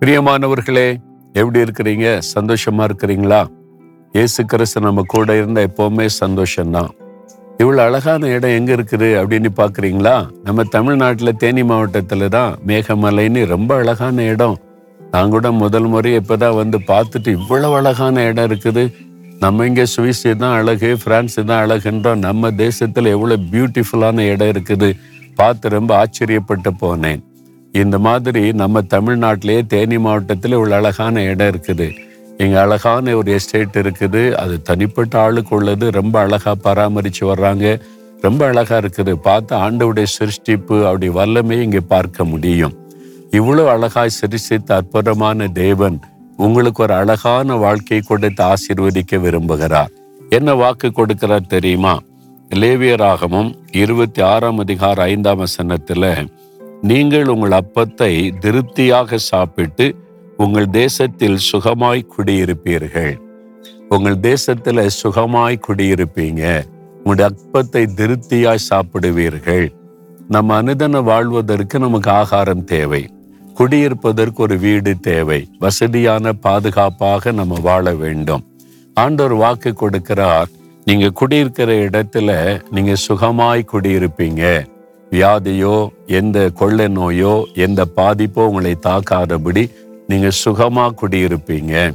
பிரியமானவர்களே எப்படி இருக்கிறீங்க? சந்தோஷமா இருக்கிறீங்களா? இயேசு கிறிஸ்து நம்ம கூட இருந்தா எப்பவுமே சந்தோஷம்தான். இவ்வளவு அழகான இடம் எங்க இருக்குது அப்படின்னு பாக்குறீங்களா? நம்ம தமிழ்நாட்டில் தேனி மாவட்டத்துல தான் மேகமலைன்னு ரொம்ப அழகான இடம். நான் கூட முதல் முறை இப்பதான் வந்து பார்த்துட்டு இவ்வளவு அழகான இடம் இருக்குது. நம்ம இங்கே சுவிஸ் தான் அழகு பிரான்ஸ் தான் அழகுன்றோம். நம்ம தேசத்தில் எவ்வளோ பியூட்டிஃபுல்லான இடம் இருக்குது. பார்த்து ரொம்ப ஆச்சரியப்பட்டு போனேன். இந்த மாதிரி நம்ம தமிழ்நாட்டிலேயே தேனி மாவட்டத்தில் இவ்வளவு அழகான இடம் இருக்குது. இங்கே அழகான ஒரு எஸ்டேட் இருக்குது. அது தனிப்பட்ட ஆளுக்கு உள்ளது. ரொம்ப அழகாக பராமரித்து வர்றாங்க. ரொம்ப அழகாக இருக்குது. பார்த்து ஆண்டவுடைய சிருஷ்டிப்பு அப்படி வல்லமே இங்கே பார்க்க முடியும். இவ்வளோ அழகாய் சிருஷ்டித்த அற்புதமான தேவன் உங்களுக்கு ஒரு அழகான வாழ்க்கை கொடுத்து ஆசீர்வதிக்க விரும்புகிறார். என்ன வாக்கு கொடுக்கிறார் தெரியுமா? லேவியராகமும் இருபத்தி ஆறாம் அதிகார ஐந்தாம் வசனத்தில் நீங்கள் உங்கள் அப்பத்தை திருப்தியாக சாப்பிட்டு உங்கள் தேசத்தில் சுகமாய் குடியிருப்பீர்கள். உங்கள் தேசத்தில் சுகமாய் குடியிருப்பீங்க. உங்களுடைய அப்பத்தை திருப்தியாய் சாப்பிடுவீர்கள். நம்ம அனுதன வாழ்வதற்கு நமக்கு ஆகாரம் தேவை. குடியிருப்பதற்கு ஒரு வீடு தேவை. வசதியான பாதுகாப்பாக நம்ம வாழ வேண்டும். ஆண்டவர் வாக்கு கொடுக்கிறார். நீங்க குடியிருக்கிற இடத்துல நீங்க சுகமாய் குடியிருப்பீங்க. வியாதியோ எந்த கொள்ளை நோயோ எந்த பாதிப்போ உங்களை தாக்காதபடி நீங்க சுகமா குடியிருப்பீங்க.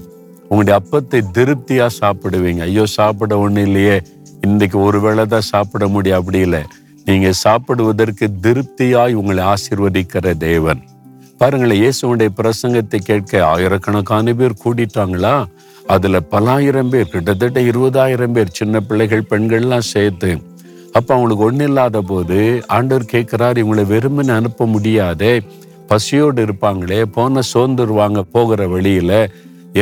உங்களுடைய அப்பத்தை திருப்தியா சாப்பிடுவீங்க. ஐயோ சாப்பிட ஒண்ணு இல்லையே. இன்னைக்கு ஒரு வேளை தான் சாப்பிட முடியும். அப்படி இல்லை. நீங்க சாப்பிடுவதற்கு திருப்தியாய் உங்களை ஆசிர்வதிக்கிற தேவன். பாருங்களேன் இயேசுடைய பிரசங்கத்தை கேட்க ஆயிரக்கணக்கான பேர் கூடிட்டாங்களா? அதுல பலாயிரம் பேர் கிட்டத்தட்ட இருபதாயிரம் பேர் சின்ன பிள்ளைகள் பெண்கள்லாம் சேர்த்து அப்போ அவங்களுக்கு ஒன்றும் இல்லாத போது ஆண்டவர் கேட்குறாரு இவங்களை வெறுமனு அனுப்ப முடியாதே. பசியோடு இருப்பாங்களே போன சோர்ந்துருவாங்க போகிற வழியில்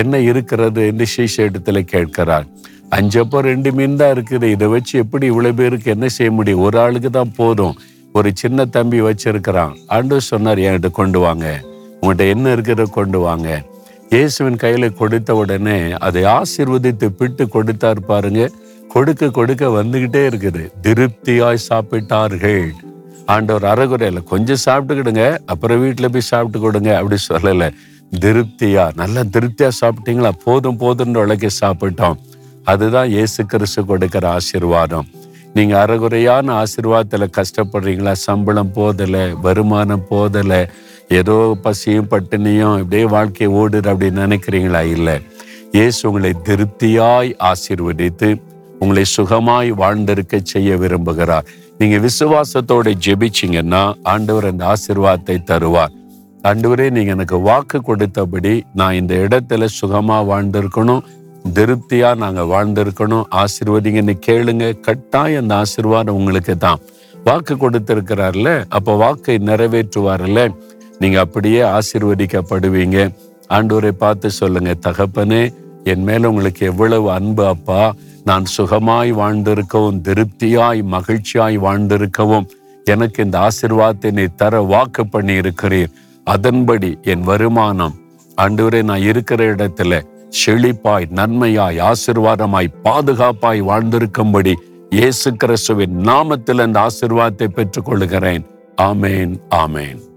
என்ன இருக்கிறது என்று சீஷ இடத்துல கேட்கிறார் அஞ்சப்போ ரெண்டு மீன் தான் இருக்குது இதை வச்சு எப்படி இவ்வளோ பேருக்கு என்ன செய்ய முடியும்? ஒரு ஆளுக்கு தான் போதும். ஒரு சின்ன தம்பி வச்சிருக்கிறான். ஆண்டவர் சொன்னார் என்கிட்ட கொண்டு வாங்க. உங்கள்கிட்ட என்ன இருக்கிறத கொண்டு வாங்க. இயேசுவின் கையில் கொடுத்த உடனே அதை ஆசீர்வதித்து பிட்டு கொடுத்தார் பாருங்கள் கொடுக்க கொடுக்க வந்துகிட்டே இருக்குது. திருப்தியாய் சாப்பிட்டார்கள். ஆண்டவர் அறகுறையில கொஞ்சம் சாப்பிட்டுக்கிடுங்க அப்புறம் வீட்டில் போய் சாப்பிட்டு கொடுங்க அப்படி சொல்லல. திருப்தியா நல்லா திருப்தியா சாப்பிட்டீங்களா? போதும் போதும்னு உழைக்க சாப்பிட்டோம். அதுதான் இயேசு கிறிஸ்து கொடுக்கிற ஆசீர்வாதம். நீங்க அறகுறையான ஆசீர்வாதத்துல கஷ்டப்படுறீங்களா? சம்பளம் போதல வருமானம் போதல ஏதோ பசியும் பட்டினியும் இப்படியே வாழ்க்கையை ஓடுற அப்படின்னு நினைக்கிறீங்களா? இல்லை. இயேசு உங்களை திருப்தியாய் ஆசீர்வதித்து உங்களை சுகமாய் வாழ்ந்திருக்க செய்ய விரும்புகிறார். நீங்க விசுவாசத்தோட ஜெபிச்சீங்கன்னா ஆண்டவர் அந்த ஆசிர்வாதத்தை தருவார். ஆண்டவரே நீங்க எனக்கு வாக்கு கொடுத்தபடி நான் இந்த இடத்துல சுகமா வாழ்ந்திருக்கணும். திருப்தியா நாங்க வாழ்ந்திருக்கணும். ஆசிர்வதிங்கன்னு கேளுங்க. கட்டாயம் அந்த ஆசீர்வாதம் உங்களுக்கு தான். வாக்கு கொடுத்திருக்கிறார்ல அப்ப வாக்கை நிறைவேற்றுவார்ல. நீங்க அப்படியே ஆசிர்வதிக்கப்படுவீங்க. ஆண்டவரை பார்த்து சொல்லுங்க தகப்பனே என் மேல உங்களுக்கு எவ்வளவு அன்பு அப்பா. நான் சுகமாய் வாழ்ந்திருக்கவும் திருப்தியாய் மகிழ்ச்சியாய் வாழ்ந்திருக்கவும் எனக்கு இந்த ஆசிர்வாதத்தினை தர வாக்கு பண்ணி இருக்கிறீர் அதன்படி என் வருமானம் ஆண்டவரே நான் இருக்கிற இடத்துல செழிப்பாய் நன்மையாய் ஆசிர்வாதமாய் பாதுகாப்பாய் வாழ்ந்திருக்கும்படி இயேசு கிறிஸ்துவின் நாமத்தில் அந்த ஆசிர்வாதத்தை பெற்றுக் கொள்கிறேன் ஆமேன் ஆமேன்.